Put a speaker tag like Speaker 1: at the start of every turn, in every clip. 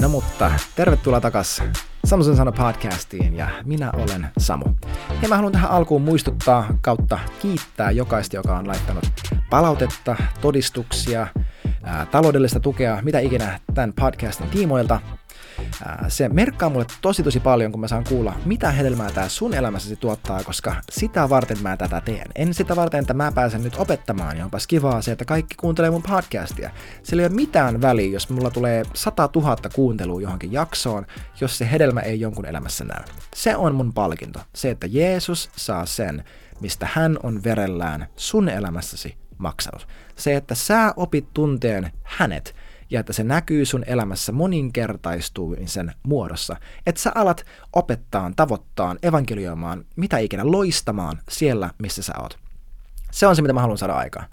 Speaker 1: No mutta, tervetuloa takas Samusen sana podcastiin ja minä olen Samu. Ja mä haluan tähän alkuun muistuttaa kautta kiittää jokaista, joka on laittanut palautetta, todistuksia, ää, taloudellista tukea, mitä ikinä tämän podcastin tiimoilta. Se merkkaa mulle tosi tosi paljon, kun mä saan kuulla, mitä hedelmää tää sun elämässäsi tuottaa, koska sitä varten mä tätä teen. En sitä varten, että mä pääsen nyt opettamaan, ja onpa kivaa se, että kaikki kuuntelee mun podcastia. Sillä ei ole mitään väliä, jos mulla tulee 100 000 kuuntelua johonkin jaksoon, jos se hedelmä ei jonkun elämässä näy. Se on mun palkinto. Se, että Jeesus saa sen, mistä hän on verellään sun elämässäsi maksanut. Se, että sä opit tunteen hänet, ja että se näkyy sun elämässä moninkertaistumisen muodossa. Että sä alat opettaa, tavoittaa, evankelioimaan, mitä ikinä, loistamaan siellä, missä sä oot. Se on se, mitä mä haluan saada aikaan.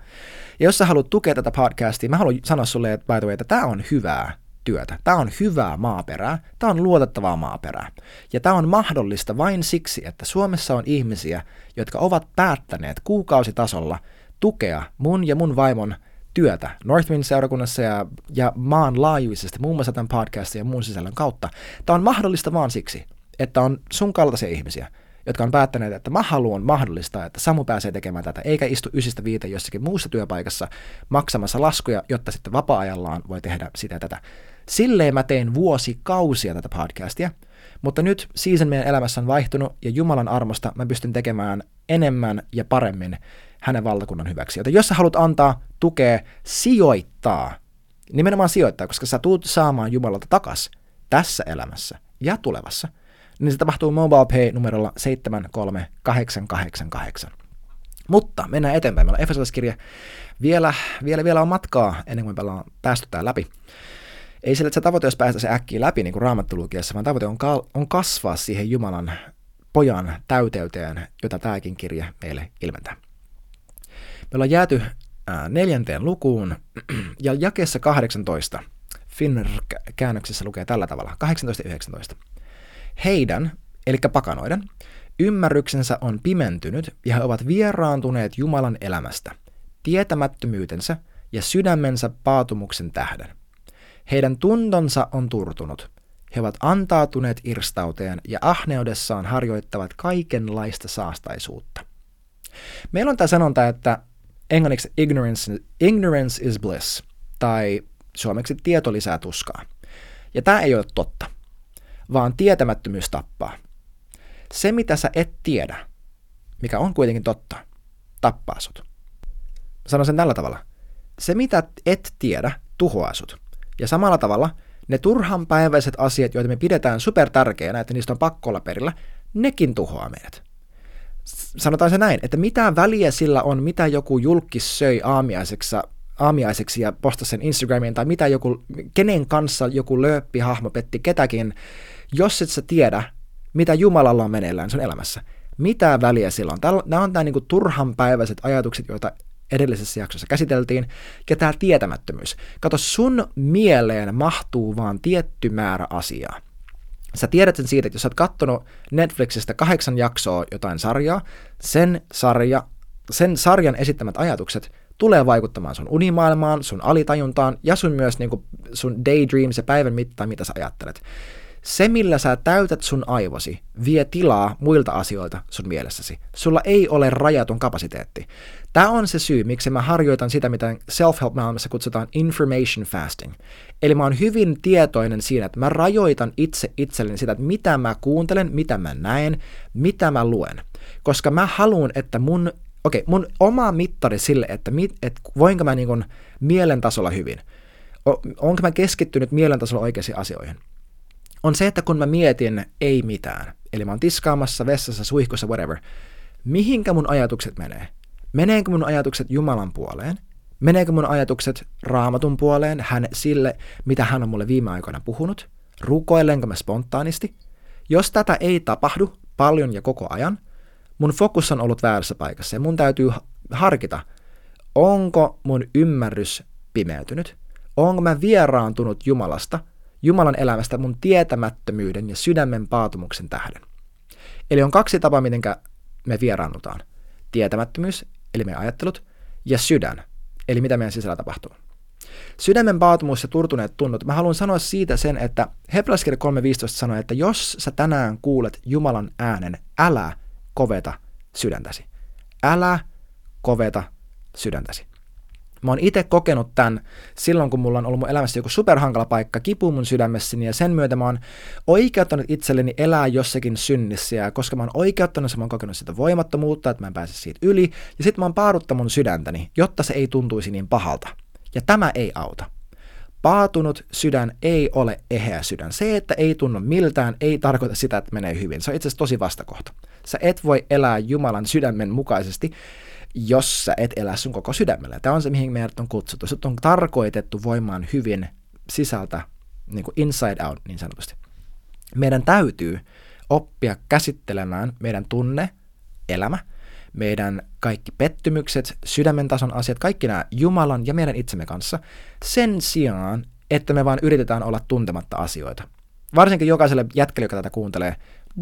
Speaker 1: Ja jos sä haluat tukea tätä podcastia, mä haluan sanoa sulle, että by the way, että tämä on hyvää työtä. Tämä on hyvää maaperää, tämä on luotettavaa maaperää. Ja tämä on mahdollista vain siksi, että Suomessa on ihmisiä, jotka ovat päättäneet kuukausitasolla tukea mun ja mun vaimon työtä Northwind-seurakunnassa ja, ja maanlaajuisesti, muun muassa tämän podcastin ja muun sisällön kautta. Tämä on mahdollista vaan siksi, että on sun kaltaisia ihmisiä, jotka on päättäneet, että mä haluan mahdollistaa, että Samu pääsee tekemään tätä, eikä istu ysistä viite jossakin muussa työpaikassa maksamassa laskuja, jotta sitten vapaa-ajallaan voi tehdä sitä tätä. Silleen mä teen vuosikausia tätä podcastia, mutta nyt season meidän elämässä on vaihtunut ja Jumalan armosta mä pystyn tekemään enemmän ja paremmin hänen valtakunnan hyväksi. Joten jos sä haluat antaa tukea, sijoittaa, nimenomaan sijoittaa, koska sä tuut saamaan Jumalalta takas tässä elämässä ja tulevassa, niin se tapahtuu MobilePay numerolla 73888. Mutta mennään eteenpäin. Meillä on Efesolaiskirja. Vielä, vielä, vielä on matkaa ennen kuin me ollaan päästy tää läpi. Ei sillä, että se tavoite, jos päästä se äkkiä läpi, niin kuin raamattulukiessa, vaan tavoite on, ka- on kasvaa siihen Jumalan pojan täyteyteen, jota tämäkin kirja meille ilmentää. Me ollaan jääty ää, neljänteen lukuun, ja jakeessa 18, Finner-käännöksessä lukee tällä tavalla, 18-19. Heidän, eli pakanoiden, ymmärryksensä on pimentynyt, ja he ovat vieraantuneet Jumalan elämästä, tietämättömyytensä ja sydämensä paatumuksen tähden. Heidän tuntonsa on turtunut. He ovat antautuneet irstauteen ja ahneudessaan harjoittavat kaikenlaista saastaisuutta. Meillä on tämä sanonta, että englanniksi ignorance, ignorance is bliss, tai suomeksi tieto lisää tuskaa. Ja tämä ei ole totta, vaan tietämättömyys tappaa. Se, mitä sä et tiedä, mikä on kuitenkin totta, tappaa sut. Sanon sen tällä tavalla. Se, mitä et tiedä, tuhoaa sut. Ja samalla tavalla ne turhanpäiväiset asiat, joita me pidetään super tärkeänä, että niistä on pakko olla perillä, nekin tuhoaa meidät sanotaan se näin, että mitä väliä sillä on, mitä joku julkis söi aamiaiseksi, aamiaiseksi ja postasi sen Instagramiin, tai mitä joku, kenen kanssa joku lööppihahmo petti ketäkin, jos et sä tiedä, mitä Jumalalla on meneillään sun elämässä. Mitä väliä sillä on? Nämä on nämä niin turhanpäiväiset ajatukset, joita edellisessä jaksossa käsiteltiin, ja tämä tietämättömyys. Kato, sun mieleen mahtuu vaan tietty määrä asiaa. Sä tiedät sen siitä, että jos sä oot kattonut Netflixistä kahdeksan jaksoa jotain sarjaa, sen, sarja, sen sarjan esittämät ajatukset tulee vaikuttamaan sun unimaailmaan, sun alitajuntaan ja sun myös niin kuin sun daydreams ja päivän mittaan, mitä sä ajattelet. Se, millä sä täytät sun aivosi, vie tilaa muilta asioilta sun mielessäsi. Sulla ei ole rajaton kapasiteetti. Tämä on se syy, miksi mä harjoitan sitä, mitä self-help-maailmassa kutsutaan information fasting. Eli mä oon hyvin tietoinen siinä, että mä rajoitan itse itselleni sitä, että mitä mä kuuntelen, mitä mä näen, mitä mä luen. Koska mä haluan, että mun, okei, okay, mun oma mittari sille, että, mit, että voinko mä niin mielen tasolla hyvin, onko mä keskittynyt mielen tasolla oikeisiin asioihin, on se, että kun mä mietin ei mitään, eli mä oon tiskaamassa, vessassa, suihkussa, whatever, mihinkä mun ajatukset menee? Meneekö mun ajatukset Jumalan puoleen? Meneekö mun ajatukset raamatun puoleen, hän sille, mitä hän on mulle viime aikoina puhunut? Rukoilenko mä spontaanisti? Jos tätä ei tapahdu paljon ja koko ajan, mun fokus on ollut väärässä paikassa ja mun täytyy harkita, onko mun ymmärrys pimeytynyt? Onko mä vieraantunut Jumalasta, Jumalan elämästä mun tietämättömyyden ja sydämen paatumuksen tähden? Eli on kaksi tapaa, miten me vieraannutaan. Tietämättömyys eli meidän ajattelut, ja sydän, eli mitä meidän sisällä tapahtuu. Sydämen paatumus ja turtuneet tunnot. Mä haluan sanoa siitä sen, että Hebrealaiskirja 3.15 sanoo, että jos sä tänään kuulet Jumalan äänen, älä koveta sydäntäsi. Älä koveta sydäntäsi. Mä oon itse kokenut tämän silloin, kun mulla on ollut mun elämässä joku superhankala paikka, kipu mun sydämessäni, ja sen myötä mä oon oikeuttanut itselleni elää jossakin synnissä, ja koska mä oon oikeuttanut se, mä oon kokenut sitä voimattomuutta, että mä en pääse siitä yli, ja sitten mä oon paaduttanut mun sydäntäni, jotta se ei tuntuisi niin pahalta. Ja tämä ei auta. Paatunut sydän ei ole eheä sydän. Se, että ei tunnu miltään, ei tarkoita sitä, että menee hyvin. Se on itse asiassa tosi vastakohta. Sä et voi elää Jumalan sydämen mukaisesti, jos sä et elä sun koko sydämellä. Tämä on se, mihin meidät on kutsuttu. Sut on tarkoitettu voimaan hyvin sisältä, niin kuin inside out niin sanotusti. Meidän täytyy oppia käsittelemään meidän tunne, elämä, meidän kaikki pettymykset, sydämen tason asiat, kaikki nämä Jumalan ja meidän itsemme kanssa, sen sijaan, että me vaan yritetään olla tuntematta asioita. Varsinkin jokaiselle jätkelle, joka tätä kuuntelee,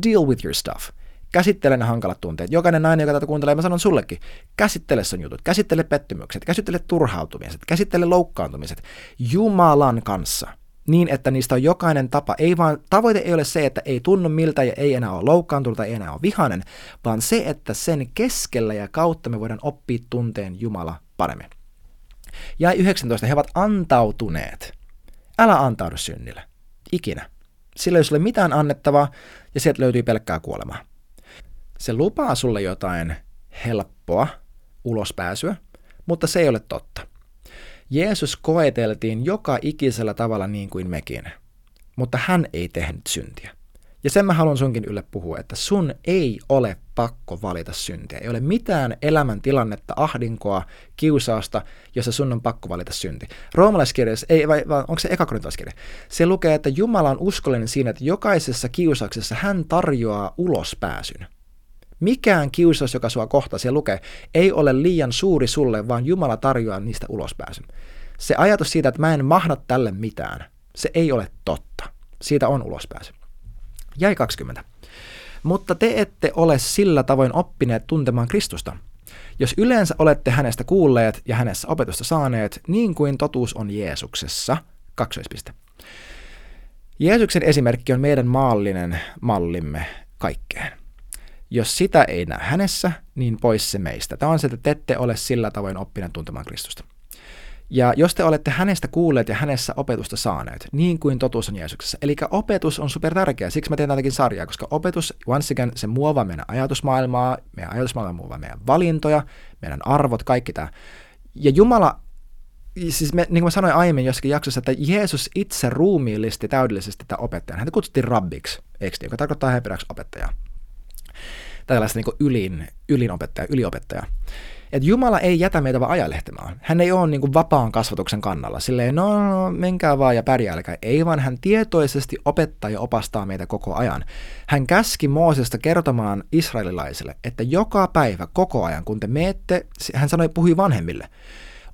Speaker 1: deal with your stuff – Käsittele ne hankalat tunteet. Jokainen nainen, joka tätä kuuntelee, mä sanon sullekin, käsittele sun jutut, käsittele pettymykset, käsittele turhautumiset, käsittele loukkaantumiset Jumalan kanssa niin, että niistä on jokainen tapa. Ei vaan, tavoite ei ole se, että ei tunnu miltä ja ei enää ole loukkaantunut tai ei enää ole vihainen, vaan se, että sen keskellä ja kautta me voidaan oppia tunteen Jumala paremmin. Ja 19. He ovat antautuneet. Älä antaudu synnille. Ikinä. Sillä ei ole mitään annettavaa ja sieltä löytyy pelkkää kuolemaa. Se lupaa sulle jotain helppoa ulospääsyä, mutta se ei ole totta. Jeesus koeteltiin joka ikisellä tavalla niin kuin mekin, mutta hän ei tehnyt syntiä. Ja sen mä haluan sunkin ylle puhua, että sun ei ole pakko valita syntiä. Ei ole mitään elämäntilannetta, ahdinkoa, kiusausta, jossa sun on pakko valita synti. Roomalaiskirjassa, ei vai, vai onko se ekakorintolaiskirja? Se lukee, että Jumala on uskollinen siinä, että jokaisessa kiusauksessa hän tarjoaa ulospääsyn. Mikään kiusaus, joka sua kohtaa, siellä lukee, ei ole liian suuri sulle, vaan Jumala tarjoaa niistä ulospääsyn. Se ajatus siitä, että mä en mahda tälle mitään, se ei ole totta. Siitä on ulospääsy. Jäi 20. Mutta te ette ole sillä tavoin oppineet tuntemaan Kristusta. Jos yleensä olette hänestä kuulleet ja hänessä opetusta saaneet, niin kuin totuus on Jeesuksessa, kaksoispiste. Jeesuksen esimerkki on meidän maallinen mallimme kaikkeen. Jos sitä ei näe hänessä, niin pois se meistä. Tämä on se, että te ette ole sillä tavoin oppineet tuntemaan Kristusta. Ja jos te olette hänestä kuulleet ja hänessä opetusta saaneet, niin kuin totuus on Jeesuksessa. Eli opetus on super tärkeä, siksi mä teen tätäkin sarjaa, koska opetus, once again, se muovaa meidän ajatusmaailmaa, meidän ajatusmaailmaa muovaa meidän valintoja, meidän arvot, kaikki tämä. Ja Jumala, siis me, niin kuin mä sanoin aiemmin jossakin jaksossa, että Jeesus itse ruumiillisti täydellisesti tätä opettajan. Häntä kutsuttiin rabbiksi, eikö niin, joka tarkoittaa hebreaksi opettajaa tällaista niin ylin, ylinopettaja, yliopettaja. Että Jumala ei jätä meitä vaan ajalehtimaan. Hän ei ole niin kuin vapaan kasvatuksen kannalla. Silleen, no, no, no menkää vaan ja pärjäilkää. Ei, vaan hän tietoisesti opettaa ja opastaa meitä koko ajan. Hän käski Moosesta kertomaan israelilaisille, että joka päivä, koko ajan, kun te meette, hän sanoi, puhui vanhemmille,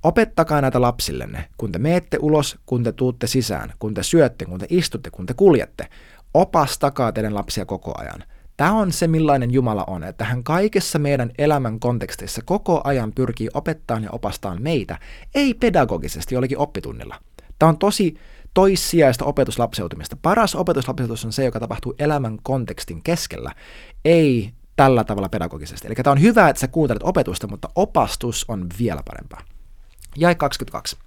Speaker 1: Opettakaa näitä lapsillenne, kun te meette ulos, kun te tuutte sisään, kun te syötte, kun te istutte, kun te kuljette. Opastakaa teidän lapsia koko ajan. Tämä on se, millainen Jumala on, että hän kaikessa meidän elämän kontekstissa koko ajan pyrkii opettamaan ja opastaan meitä, ei pedagogisesti jollekin oppitunnilla. Tämä on tosi toissijaista opetuslapseutumista. Paras opetuslapseutus on se, joka tapahtuu elämän kontekstin keskellä, ei tällä tavalla pedagogisesti. Eli tämä on hyvä, että sä kuuntelet opetusta, mutta opastus on vielä parempaa. Jäi 22.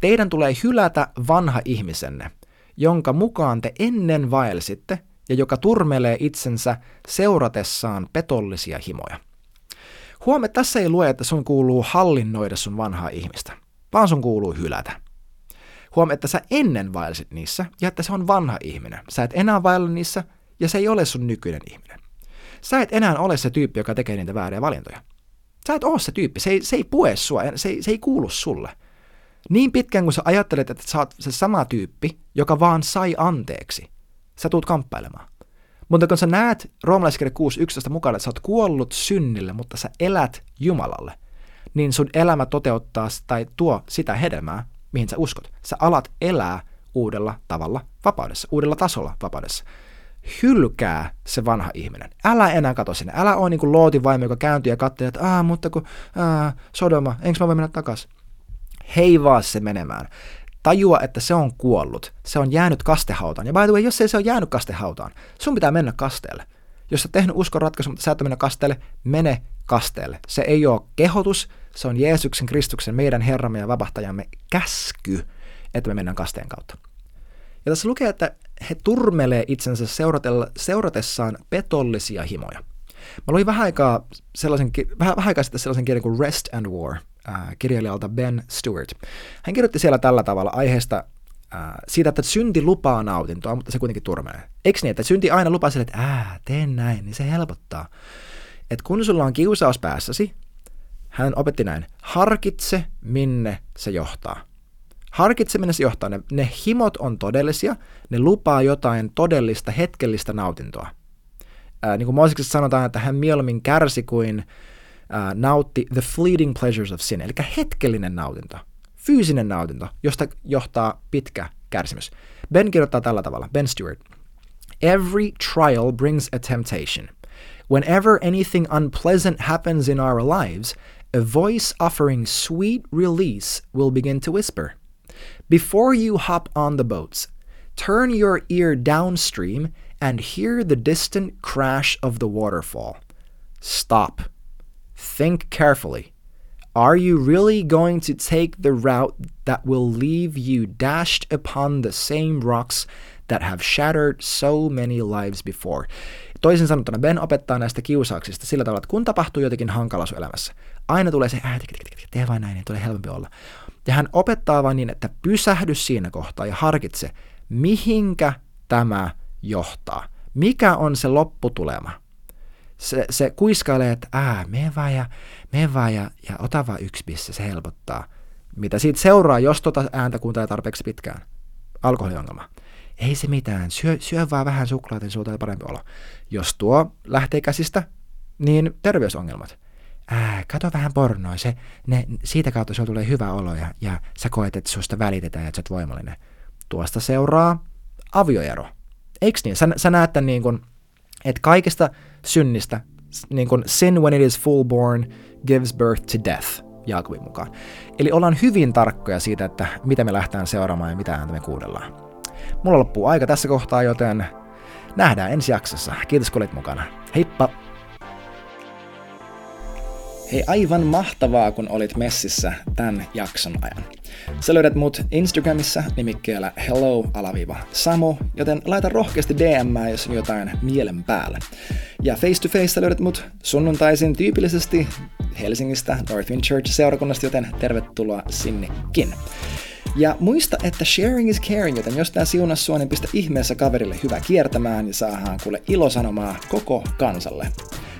Speaker 1: Teidän tulee hylätä vanha ihmisenne, jonka mukaan te ennen vaelsitte – ja joka turmelee itsensä seuratessaan petollisia himoja. Huome, tässä ei lue, että sun kuuluu hallinnoida sun vanhaa ihmistä, vaan sun kuuluu hylätä. Huome, että sä ennen vaelsit niissä ja että se on vanha ihminen. Sä et enää vaella niissä ja se ei ole sun nykyinen ihminen. Sä et enää ole se tyyppi, joka tekee niitä vääriä valintoja. Sä et ole se tyyppi, se ei, se ei pue sua, se ei, se ei kuulu sulle. Niin pitkään kuin sä ajattelet, että sä oot se sama tyyppi, joka vaan sai anteeksi, sä tuut kamppailemaan. Mutta kun sä näet roomalaiskirja 6.11 mukaan, että sä oot kuollut synnille, mutta sä elät Jumalalle, niin sun elämä toteuttaa tai tuo sitä hedelmää, mihin sä uskot. Sä alat elää uudella tavalla vapaudessa, uudella tasolla vapaudessa. Hylkää se vanha ihminen. Älä enää kato sinne. Älä ole niin kuin Lootin vaimo, joka kääntyy ja katsoo, että aah, mutta kun aah, Sodoma, enkö mä voi mennä takaisin? heivaa se menemään. Tajua, että se on kuollut. Se on jäänyt kastehautaan. Ja by the way, jos ei se ole jäänyt kastehautaan, sun pitää mennä kasteelle. Jos sä tehnyt uskon ratkaisu, mutta sä et mennä kasteelle, mene kasteelle. Se ei ole kehotus, se on Jeesuksen, Kristuksen, meidän Herramme ja vapahtajamme käsky, että me mennään kasteen kautta. Ja tässä lukee, että he turmelee itsensä seuratessaan petollisia himoja. Mä luin vähän aikaa, sellaisen, vähän, vähän aikaa sitten sellaisen kirjan kuin Rest and War, äh, kirjailijalta Ben Stewart. Hän kirjoitti siellä tällä tavalla aiheesta äh, siitä, että synti lupaa nautintoa, mutta se kuitenkin turmelee. Eikö niin, että synti aina lupaa sille, että ää, teen näin, niin se helpottaa. Että kun sulla on kiusaus päässäsi, hän opetti näin, harkitse minne se johtaa. Harkitse minne se johtaa. Ne, ne himot on todellisia, ne lupaa jotain todellista hetkellistä nautintoa. Ää, niin kuin Mooseksessa sanotaan, että hän mieluummin kärsi kuin nautti the fleeting pleasures of sin, eli hetkellinen nautinto, fyysinen nautinto, josta johtaa pitkä kärsimys. Ben kirjoittaa tällä tavalla, Ben Stewart. Every trial brings a temptation. Whenever anything unpleasant happens in our lives, a voice offering sweet release will begin to whisper. Before you hop on the boats, turn your ear downstream and hear the distant crash of the waterfall. Stop. Think carefully. Are you really going to take the route that will leave you dashed upon the same rocks that have shattered so many lives before? Toisin sanottuna Ben opettaa näistä kiusauksista sillä tavalla, että kun tapahtuu jotenkin hankala sun elämässä, aina tulee se, äh, tee vain näin, niin tulee helpompi olla. Ja hän opettaa vain niin, että pysähdy siinä kohtaa ja harkitse, mihinkä tämä johtaa. Mikä on se lopputulema? Se, se kuiskailee, että ää, mene vaan ja, mene vaan ja, ja ota vaan yksi piste, se helpottaa. Mitä siitä seuraa, jos tota ääntä kuuntelee tarpeeksi pitkään? Alkoholiongelma. Ei se mitään, syö, syö vaan vähän suklaata, niin sulla parempi olo. Jos tuo lähtee käsistä, niin terveysongelmat. Ää, kato vähän pornoa, se, ne, siitä kautta sulla tulee hyvä olo ja, ja sä koet, että susta välitetään ja että sä oot voimallinen. Tuosta seuraa avioero. Eikö niin? Sä, sä näet tämän niin kuin, että kaikesta synnistä, niin kuin sin when it is full born gives birth to death, Jaakobin mukaan. Eli ollaan hyvin tarkkoja siitä, että mitä me lähtään seuraamaan ja mitä ääntä me kuunnellaan. Mulla loppuu aika tässä kohtaa, joten nähdään ensi jaksossa. Kiitos kun olit mukana. Heippa! Hei, aivan mahtavaa, kun olit messissä tämän jakson ajan. Sä löydät mut Instagramissa nimikkeellä hello-samu, joten laita rohkeasti DM, jos on jotain mielen päällä. Ja face to face löydät mut sunnuntaisin tyypillisesti Helsingistä Northwind Church seurakunnasta, joten tervetuloa sinnekin. Ja muista, että sharing is caring, joten jos tää siunas sua, niin pistä ihmeessä kaverille hyvä kiertämään ja saadaan kuule ilosanomaa koko kansalle.